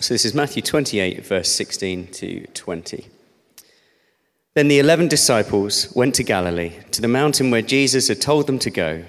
So this is Matthew 28, verse 16 to 20. Then the eleven disciples went to Galilee, to the mountain where Jesus had told them to go.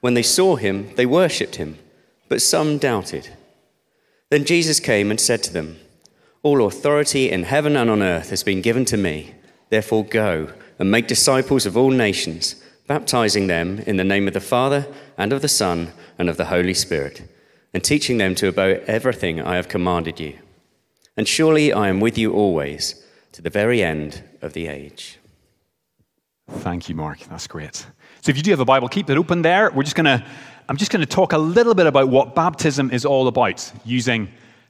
When they saw him, they worshipped him, but some doubted. Then Jesus came and said to them, All authority in heaven and on earth has been given to me. Therefore go and make disciples of all nations, baptizing them in the name of the Father and of the Son and of the Holy Spirit and teaching them to obey everything I have commanded you. And surely I am with you always to the very end of the age. Thank you, Mark. That's great. So if you do have a Bible, keep it open there. We're just going to I'm just going to talk a little bit about what baptism is all about using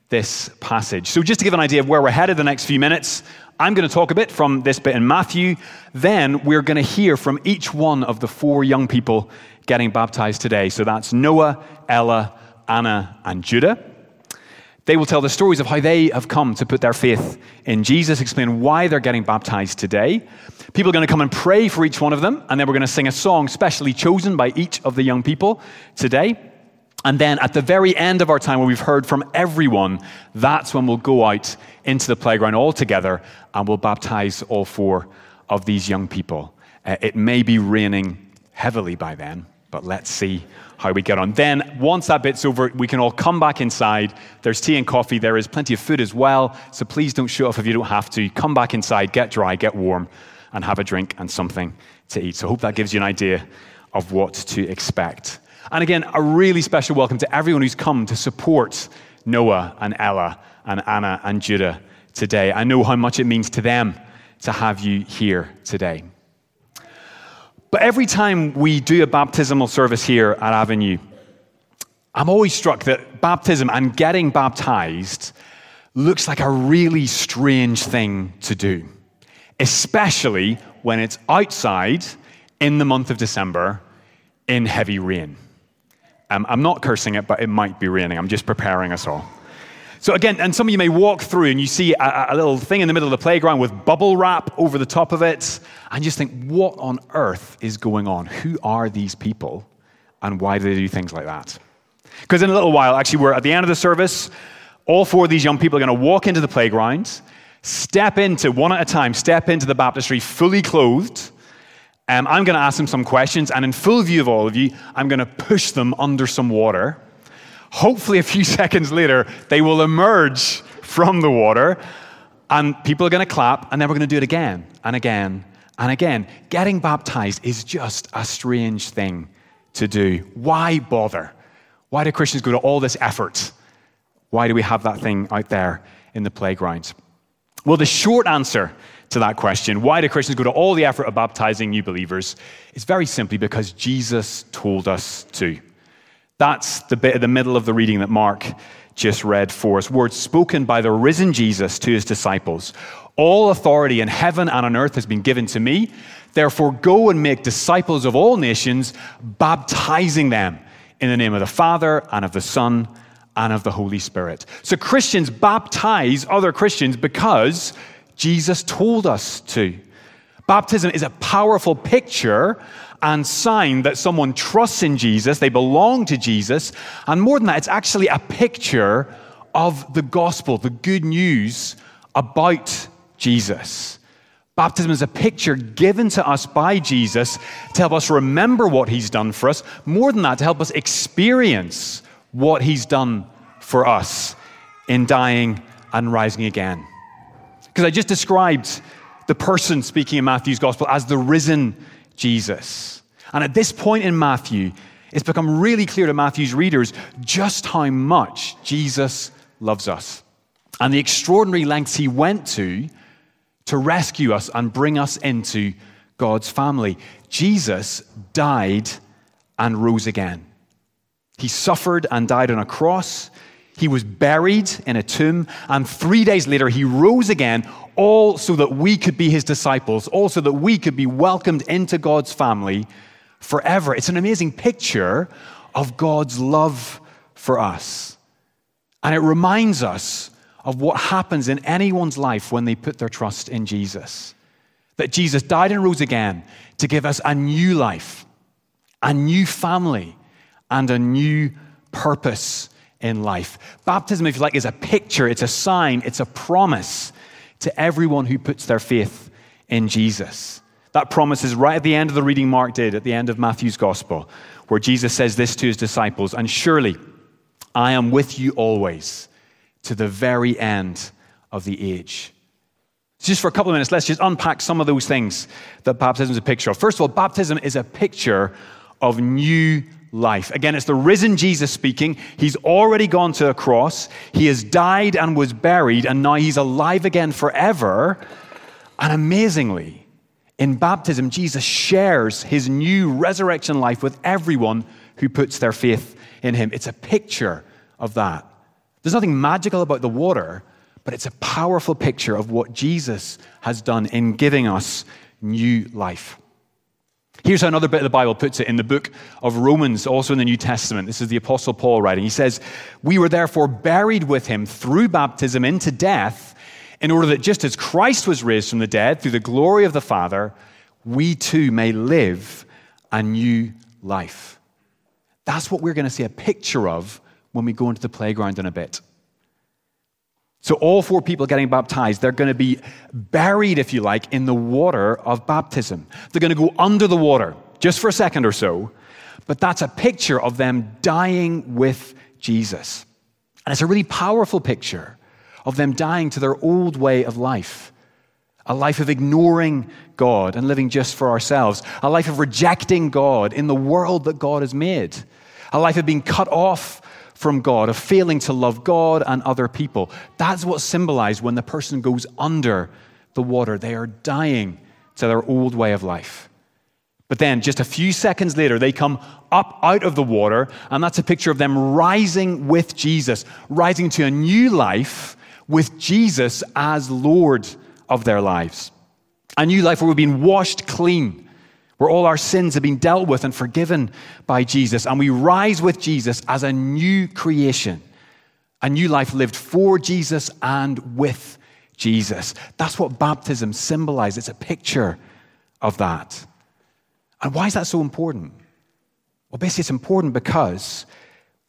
this passage. So just to give an idea of where we're headed the next few minutes, I'm going to talk a bit from this bit in Matthew. Then we're going to hear from each one of the four young people getting baptized today. So that's Noah, Ella, Anna, and Judah. They will tell the stories of how they have come to put their faith in Jesus, explain why they're getting baptized today. People are going to come and pray for each one of them, and then we're going to sing a song specially chosen by each of the young people today. And then at the very end of our time, where we've heard from everyone, that's when we'll go out into the playground all together and we'll baptize all four of these young people. Uh, it may be raining heavily by then, but let's see how we get on. Then, once that bit's over, we can all come back inside. There's tea and coffee. There is plenty of food as well. So please don't show off if you don't have to. Come back inside, get dry, get warm, and have a drink and something to eat. So, I hope that gives you an idea of what to expect. And again, a really special welcome to everyone who's come to support Noah and Ella and Anna and Judah today. I know how much it means to them to have you here today. But every time we do a baptismal service here at Avenue, I'm always struck that baptism and getting baptized looks like a really strange thing to do, especially when it's outside in the month of December in heavy rain. Um, I'm not cursing it, but it might be raining. I'm just preparing us all. So, again, and some of you may walk through and you see a, a, little thing in the middle of the playground with bubble wrap over the top of it, and you just think, what on earth is going on? Who are these people, and why do they do things like that? Because in a little while, actually, we're at the end of the service. All four of these young people are going to walk into the playground, step into, one at a time, step into the baptistry fully clothed. Um, I'm going to ask them some questions, and in full view of all of you, I'm going to push them under some water. Hopefully, a few seconds later, they will emerge from the water and people are going to clap, and then we're going to do it again and again and again. Getting baptized is just a strange thing to do. Why bother? Why do Christians go to all this effort? Why do we have that thing out there in the playground? Well, the short answer to that question, why do Christians go to all the effort of baptizing new believers, is very simply because Jesus told us to. That's the bit at the middle of the reading that Mark just read for us. Words spoken by the risen Jesus to his disciples. All authority in heaven and on earth has been given to me. Therefore, go and make disciples of all nations, baptizing them in the name of the Father and of the Son and of the Holy Spirit. So, Christians baptize other Christians because Jesus told us to. Baptism is a powerful picture and sign that someone trusts in Jesus, they belong to Jesus. And more than that, it's actually a picture of the gospel, the good news about Jesus. Baptism is a picture given to us by Jesus to help us remember what he's done for us. More than that, to help us experience what he's done for us in dying and rising again. Because I just described the person speaking in Matthew's gospel as the risen Jesus. And at this point in Matthew, it's become really clear to Matthew's readers just how much Jesus loves us and the extraordinary lengths he went to to rescue us and bring us into God's family. Jesus died and rose again. He suffered and died on a cross. He was buried in a tomb, and three days later, he rose again, all so that we could be his disciples, all so that we could be welcomed into God's family forever. It's an amazing picture of God's love for us. And it reminds us of what happens in anyone's life when they put their trust in Jesus. That Jesus died and rose again to give us a new life, a new family, and a new purpose in life. Baptism, if you like, is a picture, it's a sign, it's a promise to everyone who puts their faith in Jesus. That promise is right at the end of the reading Mark did, at the end of Matthew's gospel, where Jesus says this to his disciples And surely I am with you always to the very end of the age. Just for a couple of minutes, let's just unpack some of those things that baptism is a picture of. First of all, baptism is a picture of new life. Again, it's the risen Jesus speaking. He's already gone to a cross, he has died and was buried, and now he's alive again forever. And amazingly, in baptism, Jesus shares his new resurrection life with everyone who puts their faith in him. It's a picture of that. There's nothing magical about the water, but it's a powerful picture of what Jesus has done in giving us new life. Here's how another bit of the Bible puts it in the book of Romans, also in the New Testament. This is the Apostle Paul writing. He says, We were therefore buried with him through baptism into death, in order that just as Christ was raised from the dead through the glory of the Father, we too may live a new life. That's what we're going to see a picture of when we go into the playground in a bit. So, all four people getting baptized, they're going to be buried, if you like, in the water of baptism. They're going to go under the water just for a second or so, but that's a picture of them dying with Jesus. And it's a really powerful picture of them dying to their old way of life a life of ignoring God and living just for ourselves, a life of rejecting God in the world that God has made, a life of being cut off from God, of failing to love God and other people. That's what's symbolized when the person goes under the water. They are dying to their old way of life. But then, just a few seconds later, they come up out of the water, and that's a picture of them rising with Jesus, rising to a new life with Jesus as Lord of their lives. A new life where we've been washed clean where all our sins have been dealt with and forgiven by Jesus, and we rise with Jesus as a new creation, a new life lived for Jesus and with Jesus. That's what baptism symbolizes. It's a picture of that. And why is that so important? Well, basically, it's important because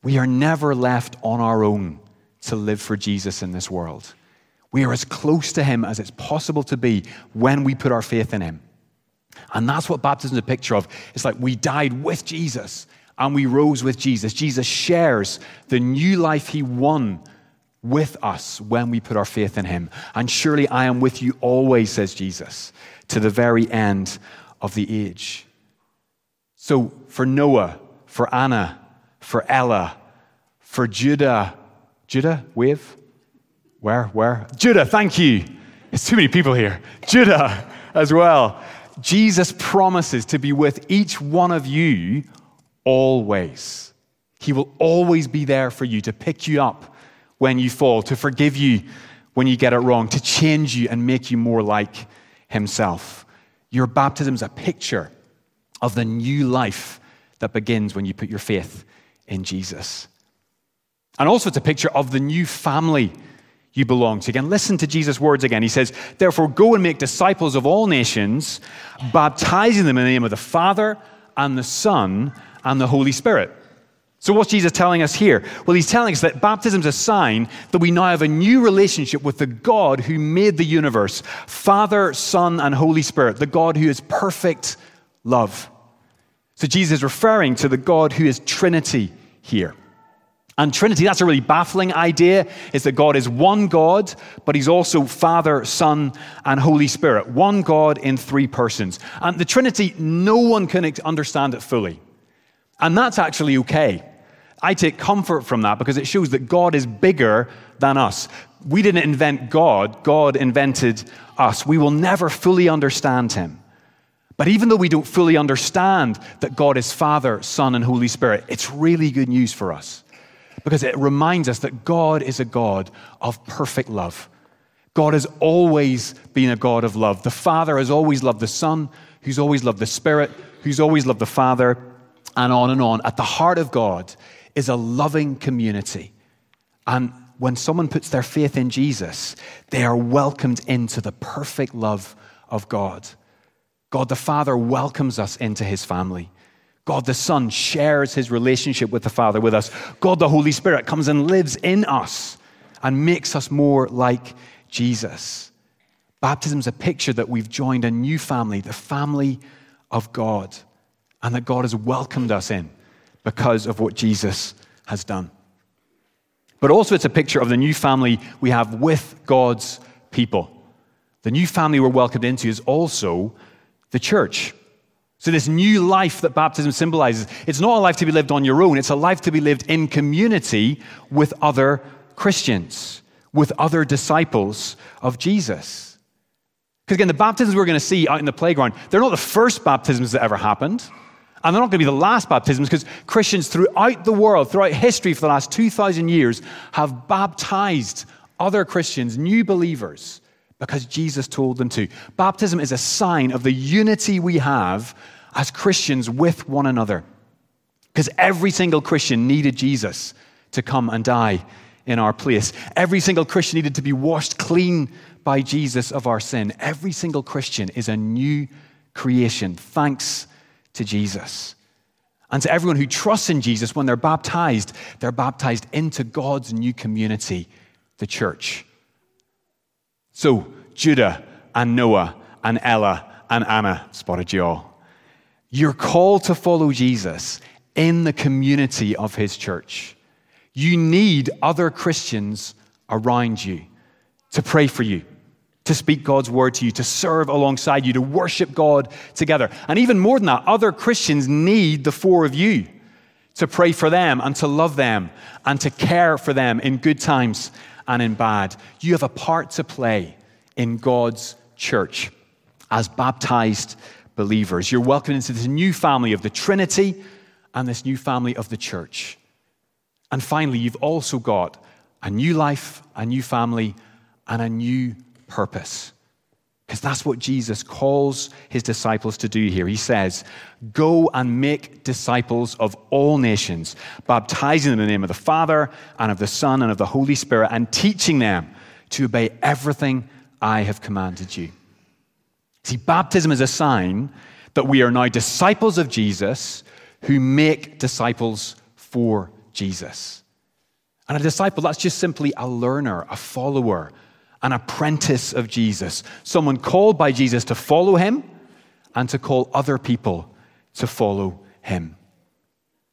we are never left on our own to live for Jesus in this world. We are as close to Him as it's possible to be when we put our faith in Him. And that's what baptism is a picture of. It's like we died with Jesus and we rose with Jesus. Jesus shares the new life he won with us when we put our faith in him. And surely I am with you always, says Jesus, to the very end of the age. So for Noah, for Anna, for Ella, for Judah, Judah, wave? Where? Where? Judah, thank you. It's too many people here. Judah as well. Jesus promises to be with each one of you always. He will always be there for you to pick you up when you fall, to forgive you when you get it wrong, to change you and make you more like Himself. Your baptism is a picture of the new life that begins when you put your faith in Jesus. And also, it's a picture of the new family you belong to. Again, listen to Jesus' words again. He says, Therefore, go and make disciples of all nations, baptizing them in the name of the Father and the Son and the Holy Spirit. So, what's Jesus telling us here? Well, he's telling us that baptism is a sign that we now have a new relationship with the God who made the universe Father, Son, and Holy Spirit, the God who is perfect love. So, Jesus is referring to the God who is Trinity here. And Trinity, that's a really baffling idea, is that God is one God, but He's also Father, Son, and Holy Spirit. One God in three persons. And the Trinity, no one can understand it fully. And that's actually okay. I take comfort from that because it shows that God is bigger than us. We didn't invent God, God invented us. We will never fully understand Him. But even though we don't fully understand that God is Father, Son, and Holy Spirit, it's really good news for us because it reminds us that God is a God of perfect love. God has always been a God of love. The Father has always loved the Son, who's always loved the Spirit, who's always loved the Father, and on and on. At the heart of God is a loving community. And when someone puts their faith in Jesus, they are welcomed into the perfect love of God. God the Father welcomes us into his family. God the Son shares his relationship with the Father with us. God the Holy Spirit comes and lives in us and makes us more like Jesus. Baptism is a picture that we've joined a new family, the family of God, and that God has welcomed us in because of what Jesus has done. But also, it's a picture of the new family we have with God's people. The new family we're welcomed into is also the church. So, this new life that baptism symbolizes, it's not a life to be lived on your own, it's a life to be lived in community with other Christians, with other disciples of Jesus. Because again, the baptisms we're going to see out in the playground, they're not the first baptisms that ever happened. And they're not going to be the last baptisms because Christians throughout the world, throughout history for the last 2,000 years, have baptized other Christians, new believers, because Jesus told them to. Baptism is a sign of the unity we have as Christians with one another. Because every single Christian needed Jesus to come and die in our place. Every single Christian needed to be washed clean by Jesus of our sin. Every single Christian is a new creation, thanks to Jesus. And to everyone who trusts in Jesus, when they're baptized, they're baptized into God's new community, the church. So, Judah and Noah and Ella and Anna spotted you all. You're called to follow Jesus in the community of his church. You need other Christians around you to pray for you, to speak God's word to you, to serve alongside you, to worship God together. And even more than that, other Christians need the four of you to pray for them and to love them and to care for them in good times and in bad. You have a part to play in God's church as baptized believers. You're welcomed into this new family of the Trinity and this new family of the church. And finally, you've also got a new life, a new family, and a new purpose. Because that's what Jesus calls his disciples to do here. He says, Go and make disciples of all nations, baptizing them in the name of the Father and of the Son and of the Holy Spirit, and teaching them to obey everything I have commanded you. See, baptism is a sign that we are now disciples of Jesus who make disciples for Jesus. And a disciple, that's just simply a learner, a follower, an apprentice of Jesus, someone called by Jesus to follow him and to call other people to follow him.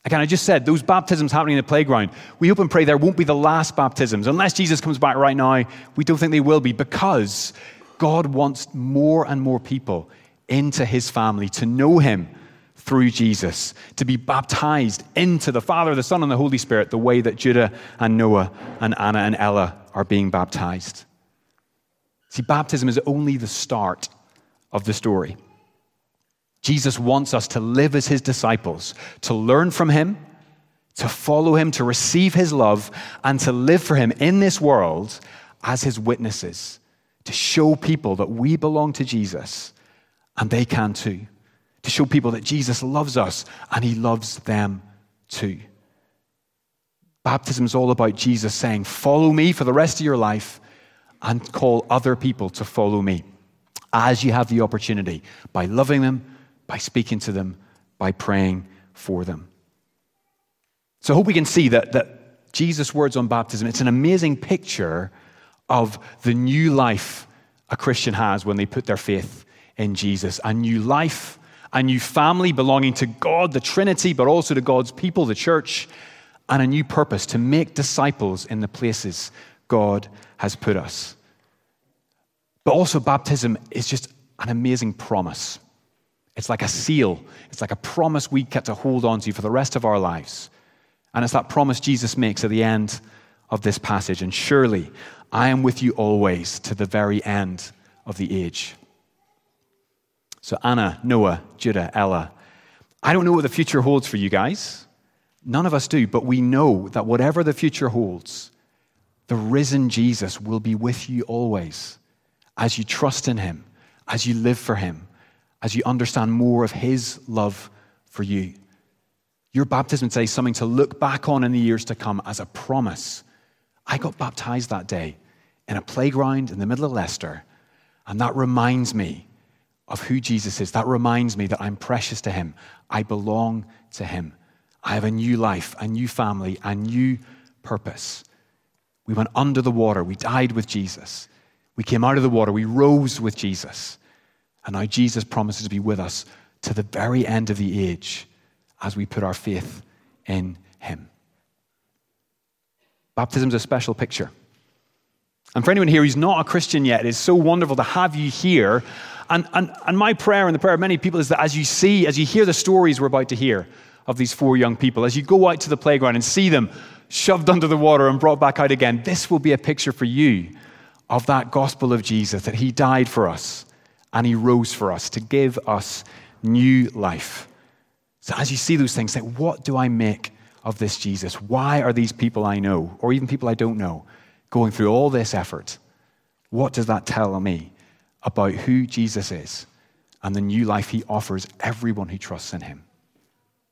Again, I just said those baptisms happening in the playground, we hope and pray there won't be the last baptisms. Unless Jesus comes back right now, we don't think they will be because God wants more and more people into his family to know him through Jesus, to be baptized into the Father, the Son, and the Holy Spirit, the way that Judah and Noah and Anna and Ella are being baptized. See, baptism is only the start of the story. Jesus wants us to live as his disciples, to learn from him, to follow him, to receive his love, and to live for him in this world as his witnesses, to show people that we belong to Jesus and they can too, to show people that Jesus loves us and he loves them too. Baptism is all about Jesus saying, Follow me for the rest of your life and call other people to follow me as you have the opportunity by loving them, by speaking to them, by praying for them. So I hope we can see that, that Jesus' words on baptism, it's an amazing picture of the new life a Christian has when they put their faith in Jesus. A new life, a new family belonging to God, the Trinity, but also to God's people, the church, and a new purpose to make disciples in the places God has put us. But also, baptism is just an amazing promise. It's like a seal, it's like a promise we get to hold on to for the rest of our lives. And it's that promise Jesus makes at the end of this passage. And surely I am with you always to the very end of the age. So, Anna, Noah, Judah, Ella, I don't know what the future holds for you guys. None of us do, but we know that whatever the future holds, the risen Jesus will be with you always as you trust in him, as you live for him, as you understand more of His love for you. Your baptism today is something to look back on in the years to come as a promise. I got baptized that day in a playground in the middle of Leicester, and that reminds me of who Jesus is, that reminds me that I'm precious to him. I belong to him. I have a new life, a new family, a new purpose. We went under the water. We died with Jesus. We came out of the water. We rose with Jesus. And now Jesus promises to be with us to the very end of the age as we put our faith in him. Baptism is a special picture. And for anyone here who's not a Christian yet, it's so wonderful to have you here. And, and, and my prayer and the prayer of many people is that as you see, as you hear the stories we're about to hear of these four young people, as you go out to the playground and see them shoved under the water and brought back out again, this will be a picture for you of that gospel of Jesus, that he died for us and he rose for us to give us new life. So as you see those things, say, what do I make of this Jesus? Why are these people I know, or even people I don't know, going through all this effort? What does that tell me about who Jesus is and the new life he offers everyone who trusts in him?